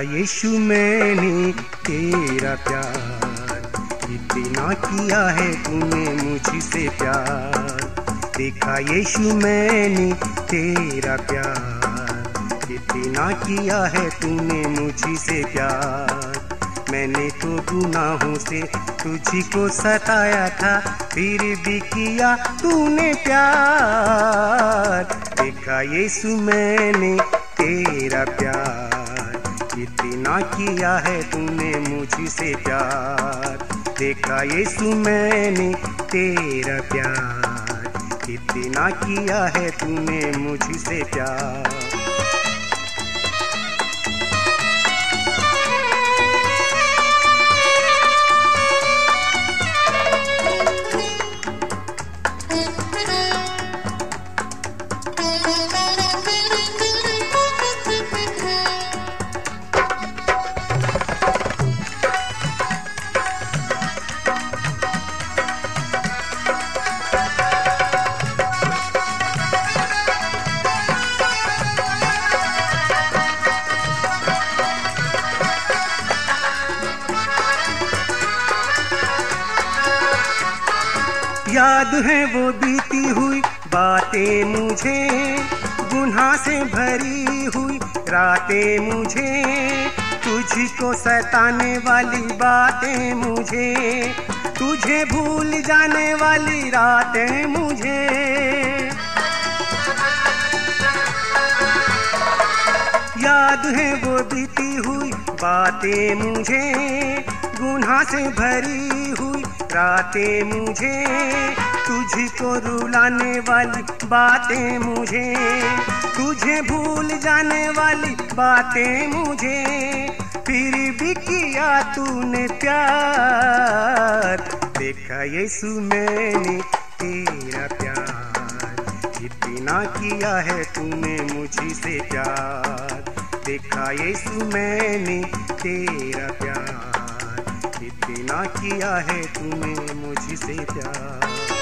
यीशु मैंने तेरा प्यार इतना किया है तूने मुझसे प्यार। देखा यीशु मैंने तेरा प्यार इतना किया है तूने मुझसे प्यार। मैंने तो गुनाहों से तुझी को सताया था, फिर भी किया तूने प्यार। देखा यीशु मैंने किया है तूने मुझसे प्यार। देखा यीशु मैंने तेरा प्यार। इतना किया है तूने मुझसे प्यार। याद है वो बीती हुई बातें मुझे, गुनाह से भरी हुई रातें मुझे, तुझको सताने वाली बातें मुझे, तुझे भूल जाने वाली रातें मुझे। याद है वो बीती हुई बातें मुझे, गुनाह से भरी रातें मुझे तुझको रुलाने वाली बातें मुझे, तुझे भूल जाने वाली बातें मुझे, फिर भी किया तूने प्यार। देखा यीशु मैंने तेरा प्यार, इतना किया है तूने मुझसे प्यार। देखा यीशु मैंने तेरा प्यार। इतना किया है तूने मुझसे प्यार।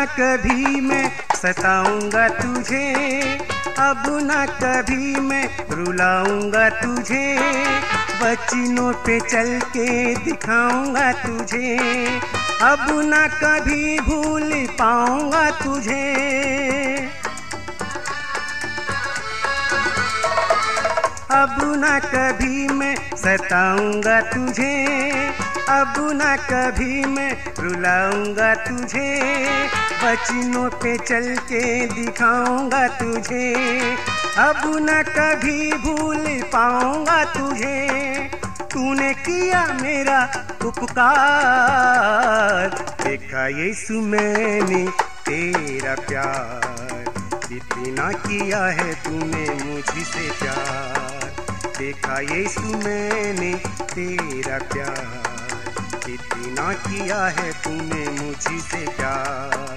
न कभी मैं सताऊँगा तुझे, अब न कभी मैं रुलाऊँगा तुझे। बचनों पे चल के दिखाऊँगा तुझे, अब न कभी भूल पाऊँगा तुझे। अब न कभी मैं सताऊँगा तुझे, अब न कभी मैं रुलाऊँगा तुझे। बचनों पे चल के दिखाऊँगा तुझे। अब न कभी भूल पाऊँगा तुझे। तूने किया मेरा उपकार। देखा यीशु मैंने तेरा प्यार। इतना किया है तूने मुझसे प्यार। देखा यीशु मैंने तेरा प्यार। इतना किया है तूने मुझसे प्यार।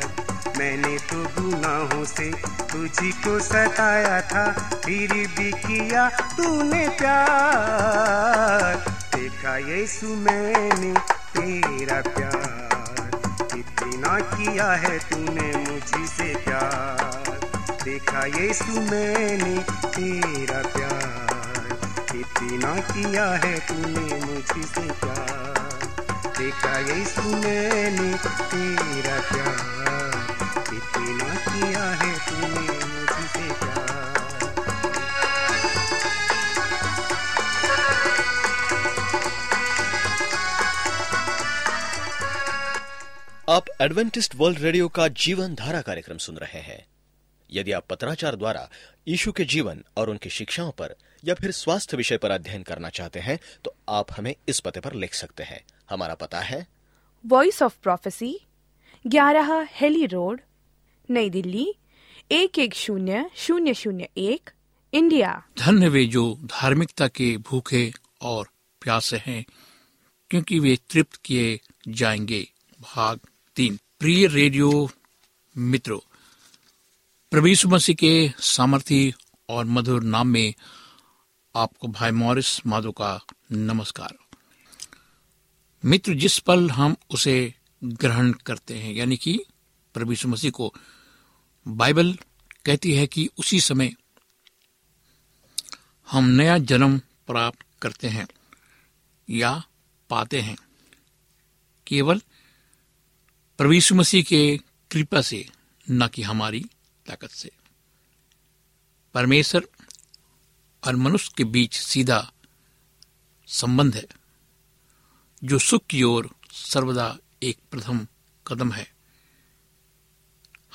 मैंने तो गुनाहों से तुझी को सताया था, फिर भी किया तूने प्यार। देखा यीशु मैंने तेरा प्यार। इतना किया है तूने मुझसे प्यार। देखा यीशु मैंने तेरा प्यार। इतना किया है तूने मुझसे प्यार। तेरा प्यार। इतना किया है तूने मुझसे आप एडवेंटिस्ट वर्ल्ड रेडियो का जीवन धारा कार्यक्रम सुन रहे हैं। यदि आप पत्राचार द्वारा यीशु के जीवन और उनकी शिक्षाओं पर या फिर स्वास्थ्य विषय पर अध्ययन करना चाहते हैं तो आप हमें इस पते पर लिख सकते हैं। हमारा पता है। वॉइस ऑफ़ प्रोफेसी ग्यारह हेली रोड नई दिल्ली एक एक शून्य शून्य शून्य एक इंडिया। धन्य वे जो धार्मिकता के भूखे और प्यासे हैं क्योंकि वे तृप्त किए जाएँगे। भाग तीन प्रिय रेडियो मित्रों यीशु मसीह के सामर्थी और मधुर नाम में आपको भाई मॉरिस माधो का नमस्कार। मित्र, जिस पल हम उसे ग्रहण करते हैं, यानी कि प्रभु यीशु मसीह को बाइबल कहती है कि उसी समय हम नया जन्म प्राप्त करते हैं या पाते हैं। केवल प्रभु यीशु मसीह के कृपा से, न कि हमारी ताकत से। परमेश्वर और मनुष्य के बीच सीधा संबंध है। जो सुख की ओर सर्वदा एक प्रथम कदम है।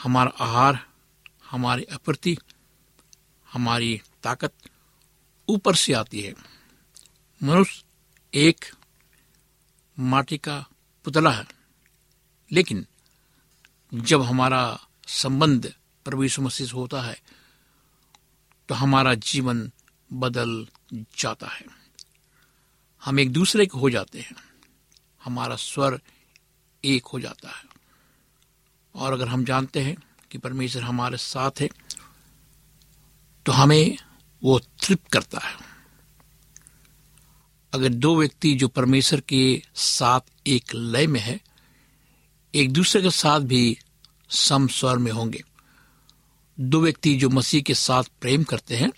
हमारा आहार, हमारी अप्रति, हमारी ताकत ऊपर से आती है। मनुष्य एक माटी का पुतला है। लेकिन जब हमारा संबंध प्रभु यीशु मसीह होता है तो हमारा जीवन बदल जाता है। हम एक दूसरे के हो जाते हैं। हमारा स्वर एक हो जाता है। और अगर हम जानते हैं कि परमेश्वर हमारे साथ है तो हमें वो तृप्त करता है। अगर दो व्यक्ति जो परमेश्वर के साथ एक लय में है, एक दूसरे के साथ भी सम स्वर में होंगे। दो व्यक्ति जो मसीह के साथ प्रेम करते हैं,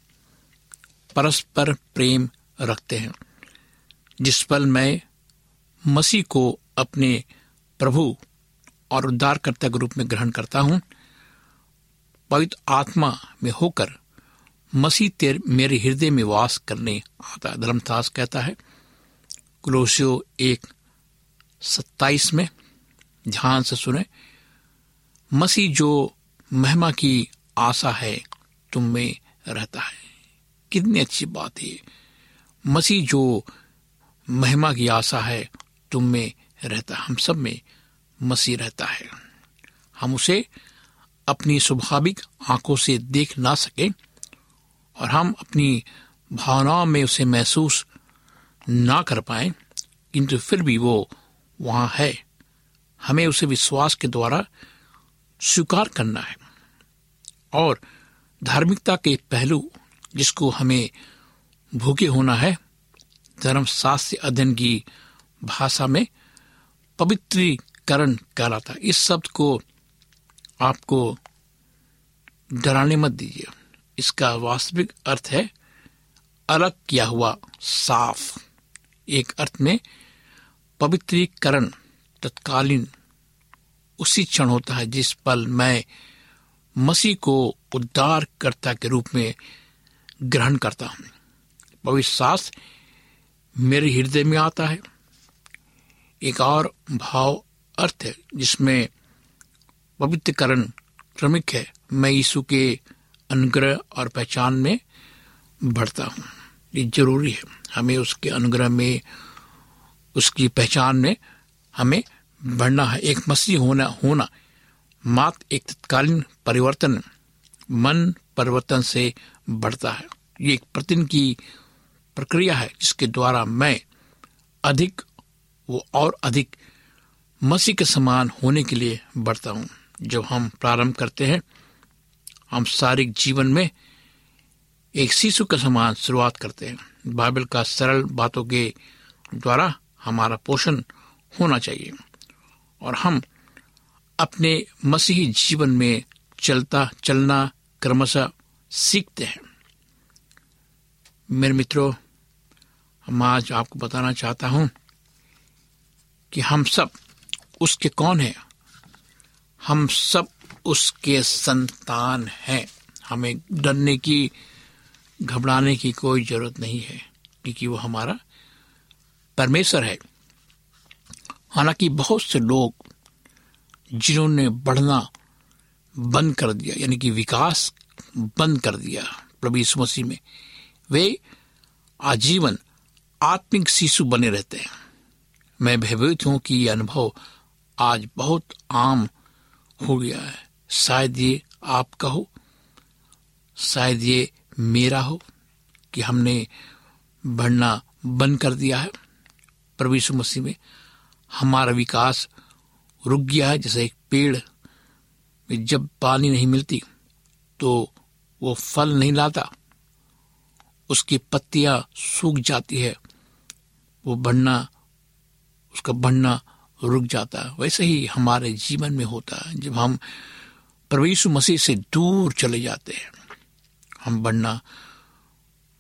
परस्पर प्रेम रखते हैं, जिस पल मैं मसीह को अपने प्रभु और उद्धारकर्ता के रूप में ग्रहण करता हूँ। पवित्र आत्मा में होकर मसीह तेर मेरे हृदय में वास करने आता है, धर्मदास कहता है। कुलोसियो एक सत्ताईस में ध्यान से सुने, मसीह जो महिमा की आशा है, तुम में रहता है। कितनी अच्छी बात है। मसीह जो महिमा की आशा है तुम में रहता, हम सब में मसीह रहता है। हम उसे अपनी स्वाभाविक आँखों से देख ना सके और हम अपनी भावनाओं में उसे महसूस ना कर पाए, किंतु फिर भी वो वहाँ है। हमें उसे विश्वास के द्वारा स्वीकार करना है। और धार्मिकता के पहलू जिसको हमें भूखे होना है, धर्मशास्त्र अध्ययन की भाषा में पवित्रीकरण कहलाता है। इस शब्द को आपको डराने मत दीजिए। इसका वास्तविक अर्थ है, अलग किया हुआ, साफ़। एक अर्थ में पवित्रीकरण तत्कालीन उसी क्षण होता है जिस पल मैं मसीह को उद्धारकर्ता के रूप में ग्रहण करता हूँ। पवित्र शास्त्र मेरे हृदय में आता है। एक और भाव अर्थ है, जिसमें पवित्रकरण क्रमिक है। मैं यीशु के अनुग्रह और पहचान में बढ़ता हूँ। ये ज़रूरी है। हमें उसके अनुग्रह में, उसकी पहचान में हमें बढ़ना है। एक मसीह होना होना मात्र एक तत्कालीन परिवर्तन, मन परिवर्तन से बढ़ता है। ये एक प्रतिदिन की प्रक्रिया है, जिसके द्वारा मैं अधिक वो और अधिक मसीह के समान होने के लिए बढ़ता हूँ। जब हम प्रारंभ करते हैं, हम सारिक जीवन में एक शिशु के समान शुरुआत करते हैं। बाइबल का सरल बातों के द्वारा हमारा पोषण होना चाहिए और हम अपने मसीही जीवन में चलता, चलना क्रमशः सीखते हैं। मेरे मित्रों, हम आज आपको बताना चाहता हूँ कि हम सब उसके कौन हैं? हम सब उसके संतान हैं। हमें डरने की, घबराने की कोई ज़रूरत नहीं है, क्योंकि वो हमारा परमेश्वर है। हालाँकि बहुत से लोग जिन्होंने बढ़ना बंद कर दिया, यानी कि विकास बंद कर दिया प्रभु यीशु मसीह में, वे आजीवन आत्मिक शिशु बने रहते हैं। मैं भयभीत हूँ कि यह अनुभव आज बहुत आम हो गया है। शायद ये आपका हो, शायद ये मेरा हो कि हमने बढ़ना बंद कर दिया है। यीशु मसीह में हमारा विकास रुक गया है। जैसे एक पेड़ में जब पानी नहीं मिलती तो वो फल नहीं लाता, उसकी पत्तियाँ सूख जाती है, वो बढ़ना उसका बढ़ना रुक जाता है। वैसे ही हमारे जीवन में होता है, जब हम प्रभु मसीह से दूर चले जाते हैं, हम बढ़ना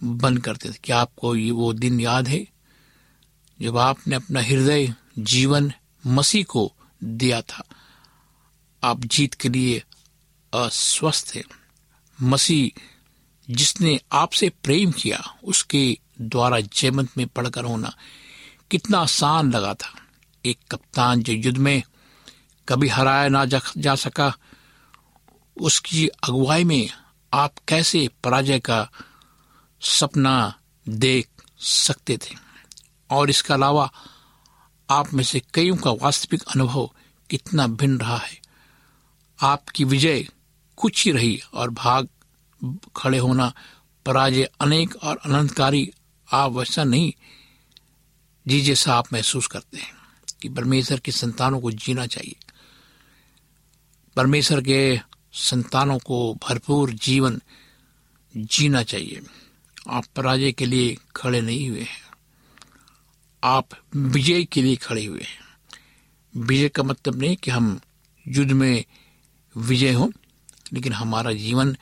बंद करते थे क्या आपको ये वो दिन याद है? जब आपने अपना हृदय जीवन मसीह को दिया था, आप जीत के लिए अस्वस्थ थे मसीह जिसने आपसे प्रेम किया, उसके द्वारा जयमंत में पढ़कर होना कितना आसान लगा था। एक कप्तान जो युद्ध में कभी हराया ना जा, सका उसकी अगुवाई में आप कैसे पराजय का सपना देख सकते थे? और इसके अलावा आप में से कईयों का वास्तविक अनुभव कितना भिन्न रहा है। आपकी विजय कुछ ही रही और भाग खड़े होना पराजय अनेक और अनंतकारी आप वैसा नहीं जी जैसा आप महसूस करते हैं कि परमेश्वर की संतानों को जीना चाहिए। परमेश्वर के संतानों को भरपूर जीवन जीना चाहिए। आप पराजय के लिए खड़े नहीं हुए हैं। आप विजय के लिए खड़े हुए हैं। विजय का मतलब नहीं कि हम युद्ध में विजय हो, लेकिन हमारा जीवन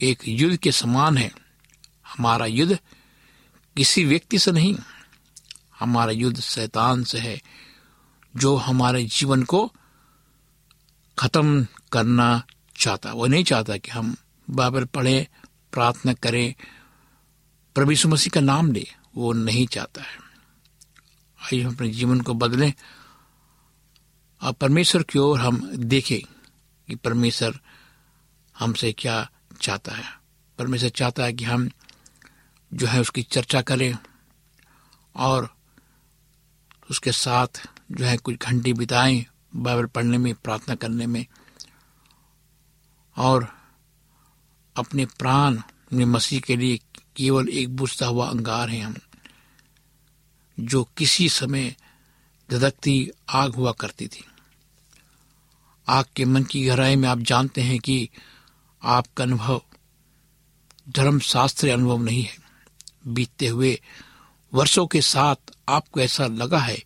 एक युद्ध के समान है। हमारा युद्ध किसी व्यक्ति से नहीं हमारा युद्ध शैतान से है, जो हमारे जीवन को खत्म करना चाहता वो नहीं चाहता कि हम बाइबल पढ़े, प्रार्थना करें, प्रभु मसीह का नाम ले। वो नहीं चाहता है। आइए हम अपने जीवन को बदलें और परमेश्वर की ओर हम देखें कि परमेश्वर हमसे क्या चाहता है। परमेश्वर चाहता है कि हम जो है उसकी चर्चा करें और उसके साथ जो है कुछ घंटे बिताएँ, बाइबल पढ़ने में, प्रार्थना करने में, और अपने प्राण में मसीह के लिए केवल एक बुझता हुआ अंगार है हम, जो किसी समय धधकती आग हुआ करती थी। आग के मन की गहराई में आप जानते हैं कि आपका अनुभव धर्मशास्त्र अनुभव नहीं है। बीतते हुए वर्षों के साथ आपको ऐसा लगा है?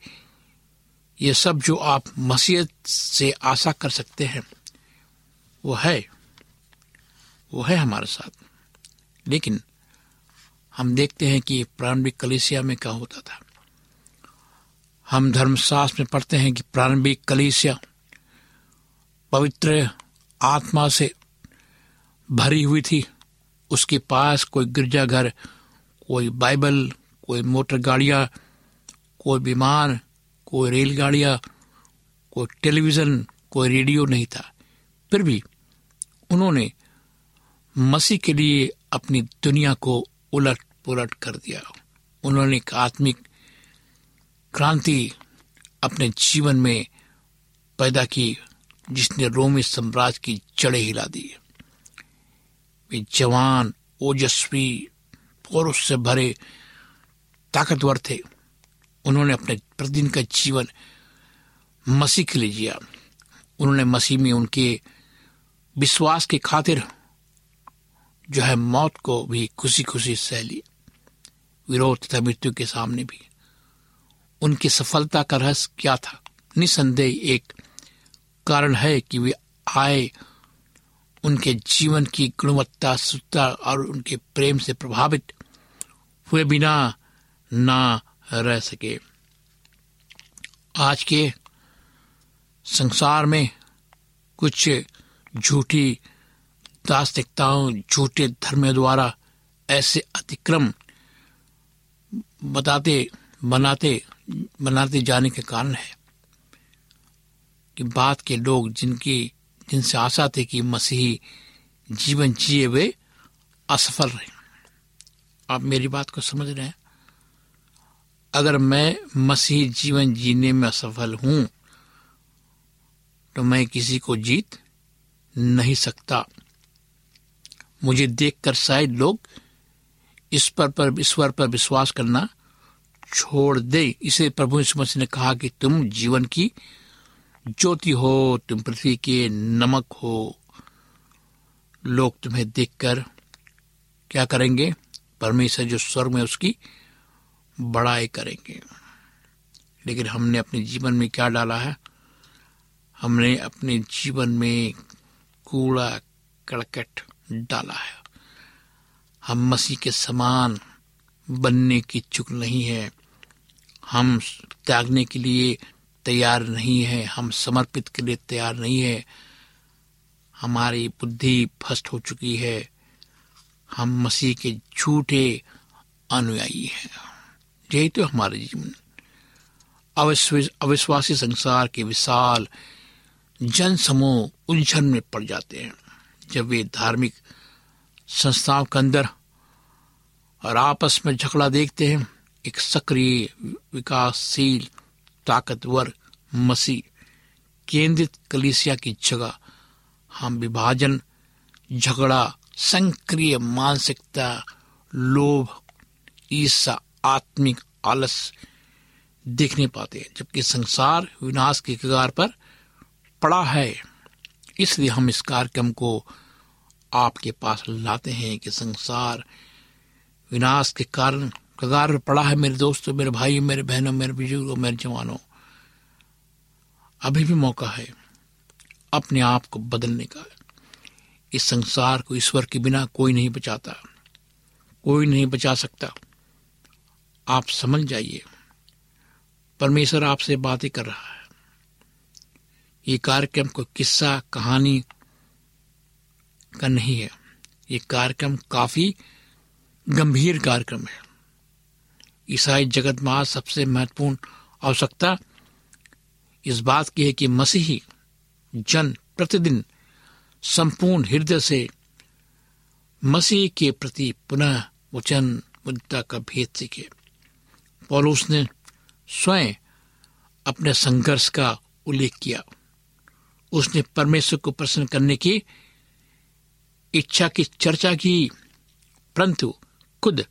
ये सब जो आप मसीहत से आशा कर सकते हैं, वो है। वो है हमारे साथ। लेकिन हम देखते हैं कि प्रारंभिक कलिसिया में क्या होता था। हम धर्मशास्त्र में पढ़ते हैं कि प्रारंभिक कलिसिया पवित्र आत्मा से भरी हुई थी। उसके पास कोई गिरजाघर, कोई बाइबल, कोई मोटर गाड़ियाँ कोई विमान कोई रेलगाड़ियाँ, कोई टेलीविज़न, कोई रेडियो नहीं था। फिर भी उन्होंने मसीह के लिए अपनी दुनिया को उलट पुलट कर दिया। उन्होंने एक आत्मिक क्रांति अपने जीवन में पैदा की, जिसने रोमी साम्राज्य की जड़ें हिला दी। वे जवान, ओजस्वी, पौरुष से भरे ताकतवर थे। उन्होंने अपने प्रतिदिन का जीवन मसीह के लिए जिया। उन्होंने मसीह में उनके विश्वास की खातिर जो है मौत को भी खुशी खुशी सह ली। विरोध तथा मृत्यु के सामने भी। उनकी सफलता का रहस्य क्या था? निसंदेह एक कारण है कि वे आए उनके जीवन की गुणवत्ता शुद्धता और उनके प्रेम से प्रभावित हुए बिना ना रह सके। आज के संसार में कुछ झूठी दास्तिकताओं, झूठे धर्म द्वारा ऐसे अतिक्रम बताते, बनाते बनाते जाने के कारण है कि बात के लोग जिनकी, जिनसे आशा थी कि मसीही जीवन जिए, वे असफल रहे। आप मेरी बात को समझ रहे हैं? अगर मैं मसीही जीवन जीने में असफल हूँ तो मैं किसी को जीत नहीं सकता। मुझे देखकर शायद लोग इस पर पर ईश्वर पर विश्वास करना छोड़ दे। इसे प्रभु यीशु मसीह ने कहा कि तुम जीवन की ज्योति हो, तुम पृथ्वी के नमक हो। लोग तुम्हें देखकर क्या करेंगे? परमेश्वर जो स्वर्ग में उसकी बड़ाई करेंगे। लेकिन हमने अपने जीवन में क्या डाला है? हमने अपने जीवन में कूड़ा कड़कट डाला है। हम मसीह के समान बनने की चुक नहीं है। हम त्यागने के लिए तैयार नहीं है। हम समर्पित के लिए तैयार नहीं है। हमारी बुद्धि भ्रष्ट हो चुकी है। हम मसीह के झूठे अनुयायी हैं। यही तो हमारे जीवन अविश्वासी संसार के विशाल जन समूह उलझन में पड़ जाते हैं। जब वे धार्मिक संस्थाओं के अंदर और आपस में झगड़ा देखते हैं, एक सक्रिय, विकासशील, ताकतवर मसीह केंद्रित कलिसिया की जगह, हम विभाजन, झगड़ा, संक्रिय मानसिकता, लोभ ईर्षा आत्मिक आलस देखने पाते हैं, जबकि संसार विनाश के कगार पर पड़ा है। इसलिए हम इस कार्यक्रम को आपके पास लाते हैं कि संसार विनाश के कारण कगार पर पड़ा है। मेरे दोस्तों, मेरे भाई मेरे बहनों, मेरे बुज़ुर्गों, मेरे जवानों, अभी भी मौका है अपने आप को बदलने का। इस संसार को ईश्वर के बिना कोई नहीं बचाता, कोई नहीं बचा सकता। आप समझ जाइए। परमेश्वर आपसे बातें कर रहा है। ये कार्यक्रम कोई किस्सा, कहानी का नहीं है। ये कार्यक्रम काफ़ी गंभीर कार्यक्रम है। ईसाई जगत में आज सबसे महत्वपूर्ण आवश्यकता इस बात की है कि मसीही जन प्रतिदिन संपूर्ण हृदय से मसीह के प्रति पुनः वचन, मुद्दा का भेद सीखे। पौलुस ने स्वयं अपने संघर्ष का उल्लेख किया। उसने परमेश्वर को प्रसन्न करने की इच्छा की चर्चा की, परंतु खुद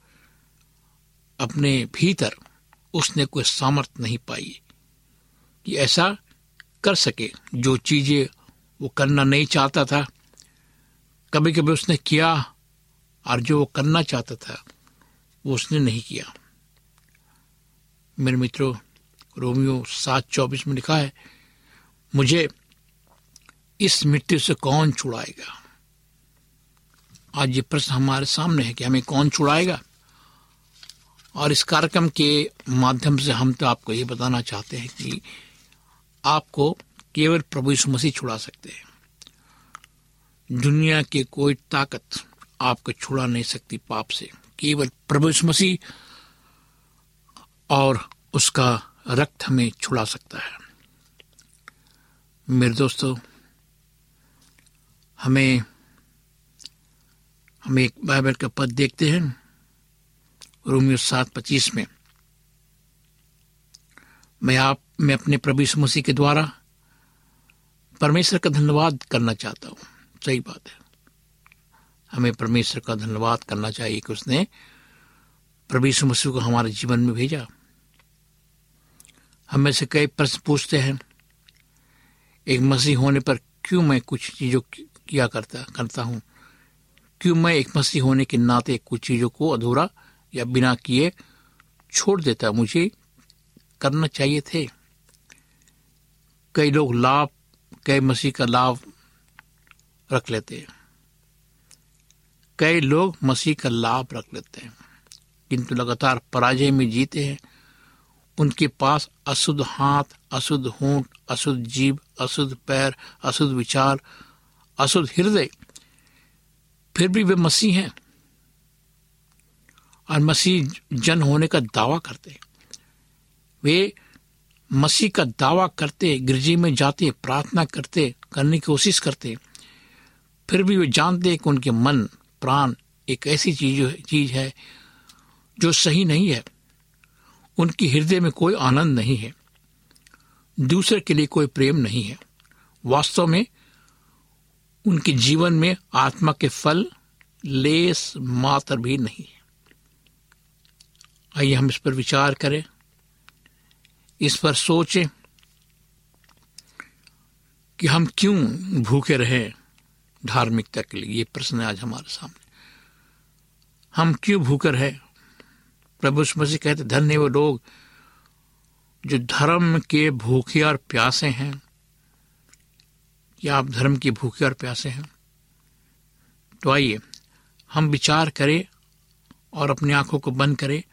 अपने भीतर उसने कोई सामर्थ नहीं पाई कि ऐसा कर सके। जो चीज़ें वो करना नहीं चाहता था कभी कभी उसने किया और जो वो करना चाहता था, वो उसने नहीं किया। मेरे मित्रों, रोमियो सात चौबीस में लिखा है, मुझे इस मृत्यु से कौन छुड़ाएगा? आज ये प्रश्न हमारे सामने है कि हमें कौन छुड़ाएगा? और इस कार्यक्रम के माध्यम से हम तो आपको ये बताना चाहते हैं कि आपको केवल प्रभु यीशु मसीह छुड़ा सकते हैं। दुनिया की कोई ताकत आपको छुड़ा नहीं सकती पाप से। केवल प्रभु यीशु मसीह और उसका रक्त हमें छुड़ा सकता है। मेरे दोस्तों, हमें, हम एक बाइबल का पद देखते हैं, रोमियो सात पच्चीस में। मैं आप, मैं अपने प्रभु मसीह के द्वारा परमेश्वर का धन्यवाद करना चाहता हूँ। सही बात है। हमें परमेश्वर का धन्यवाद करना चाहिए कि उसने प्रभु मसीह को हमारे जीवन में भेजा। हम में से कई प्रश्न पूछते हैं। एक मसीह होने पर क्यों मैं कुछ चीज़ों किया करता करता हूँ? क्यों मैं एक मसीह होने के नाते कुछ चीज़ों को अधूरा या बिना किए छोड़ देता? मुझे करना चाहिए थे। कई लोग लाभ, कई मसीह का लाभ रख लेते हैं। कई लोग मसीह का लाभ रख लेते हैं। किंतु लगातार पराजय में जीते हैं। उनके पास अशुद्ध हाथ, अशुद्ध होंठ, अशुद्ध जीव अशुद्ध पैर, अशुद्ध विचार, अशुद्ध हृदय। फिर भी वे मसीह हैं और मसीह जन होने का दावा करते वे मसीह का दावा करते, गिरजी में जाते, प्रार्थना करते, करने की कोशिश करते। फिर भी वे जानते कि उनके मन, प्राण एक ऐसी चीज़ चीज़ है जो सही नहीं है। उनकी हृदय में कोई आनंद नहीं है। दूसरे के लिए कोई प्रेम नहीं है। वास्तव में उनके जीवन में आत्मा के फल, लेस मात्र भी नहीं है। आइए हम इस पर विचार करें। इस पर सोचें कि हम क्यों भूखे रहे धार्मिकता के लिए। ये प्रश्न है आज हमारे सामने। हम क्यों भूखे रहे? प्रभु मसीह कहते, धन्य वो लोग जो धर्म के भूखे और प्यासे हैं, या आप धर्म के भूखे और प्यासे हैं। तो आइए, हम विचार करें और अपनी आँखों को बंद करें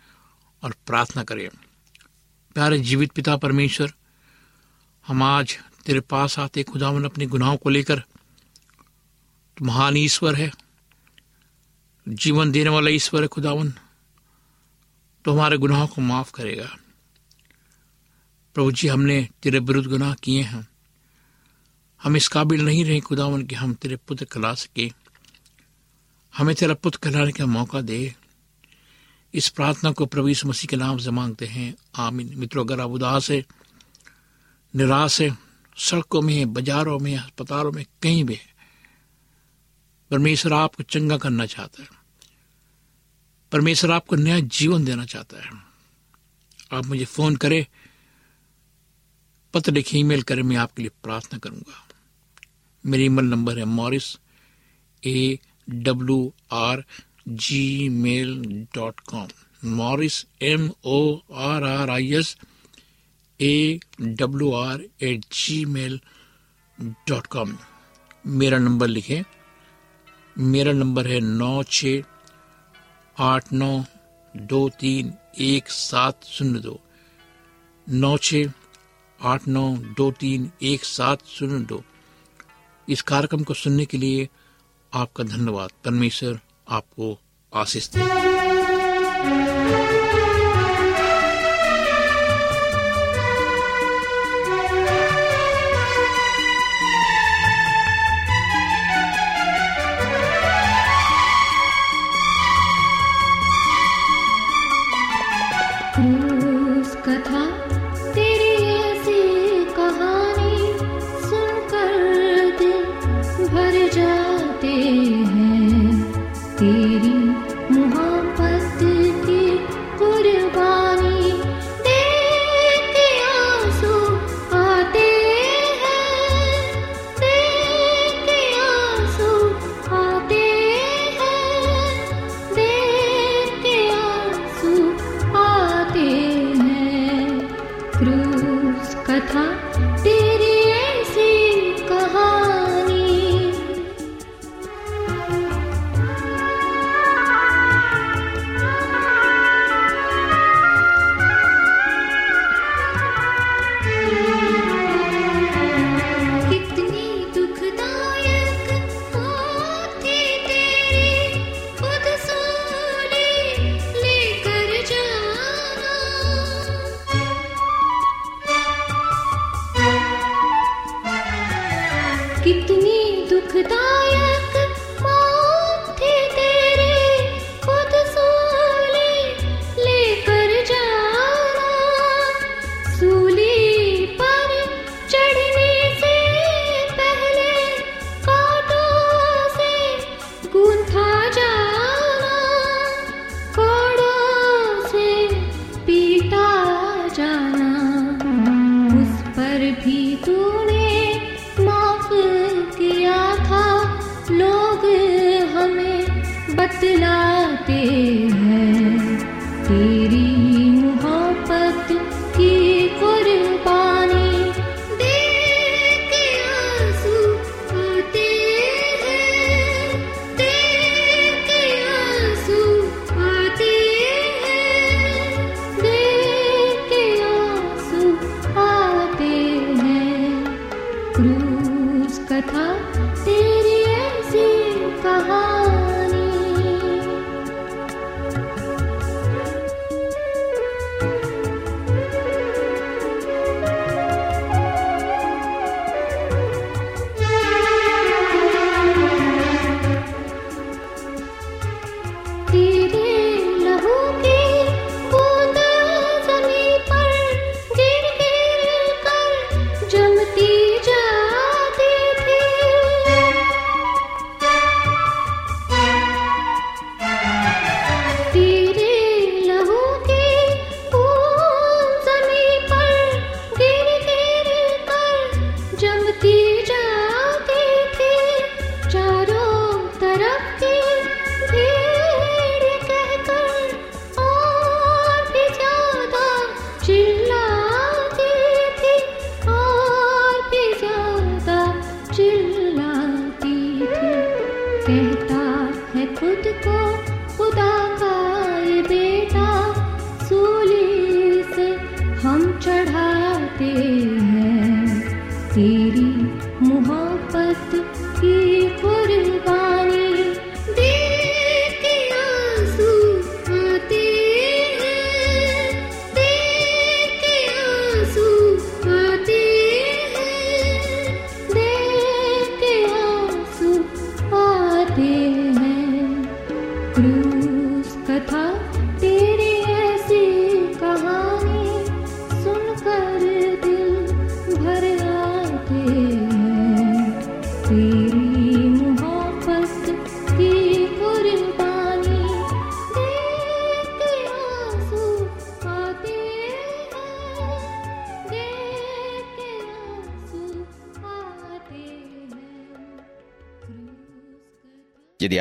और प्रार्थना करें। प्यारे जीवित पिता परमेश्वर, हम आज तेरे पास आते, खुदावन अपने गुनाहों को लेकर महान ईश्वर है, जीवन देने वाला ईश्वर है खुदावन। तो हमारे गुनाहों को माफ़ करेगा। प्रभु जी, हमने तेरे विरुद्ध गुनाह किए हैं। हम इस काबिल नहीं रहे खुदावन कि हम तेरे पुत्र कला सके। हमें तेरा पुत्र कहलाने का मौका दे। इस प्रार्थना को प्रभु यीशु मसीह के नाम से मांगते हैं। आमीन। मित्रों, अगर आप उदास है, निराश है, सड़कों में, बाजारों में, अस्पतालों में, कहीं भी परमेश्वर आपको चंगा करना चाहता है। परमेश्वर आपको नया जीवन देना चाहता है। आप मुझे फ़ोन करें, पत्र लिखे, ईमेल करें, मैं आपके लिए प्रार्थना करूँगा। मेरी ईमेल नंबर है Morris, A W R gmail dot com. Morris, M O R R I S, A W R at gmail dot com. मेरा नंबर लिखें, मेरा नंबर है नौ छ आठ नौ दो तीन एक सात शून्य दो। नौ छ आठ नौ दो तीन एक सात शून्य दो। इस कार्यक्रम को सुनने के लिए आपका धन्यवाद। परमेश्वर आपको आशीष दे। चढ़ाते हैं। तेरी मोहब्बत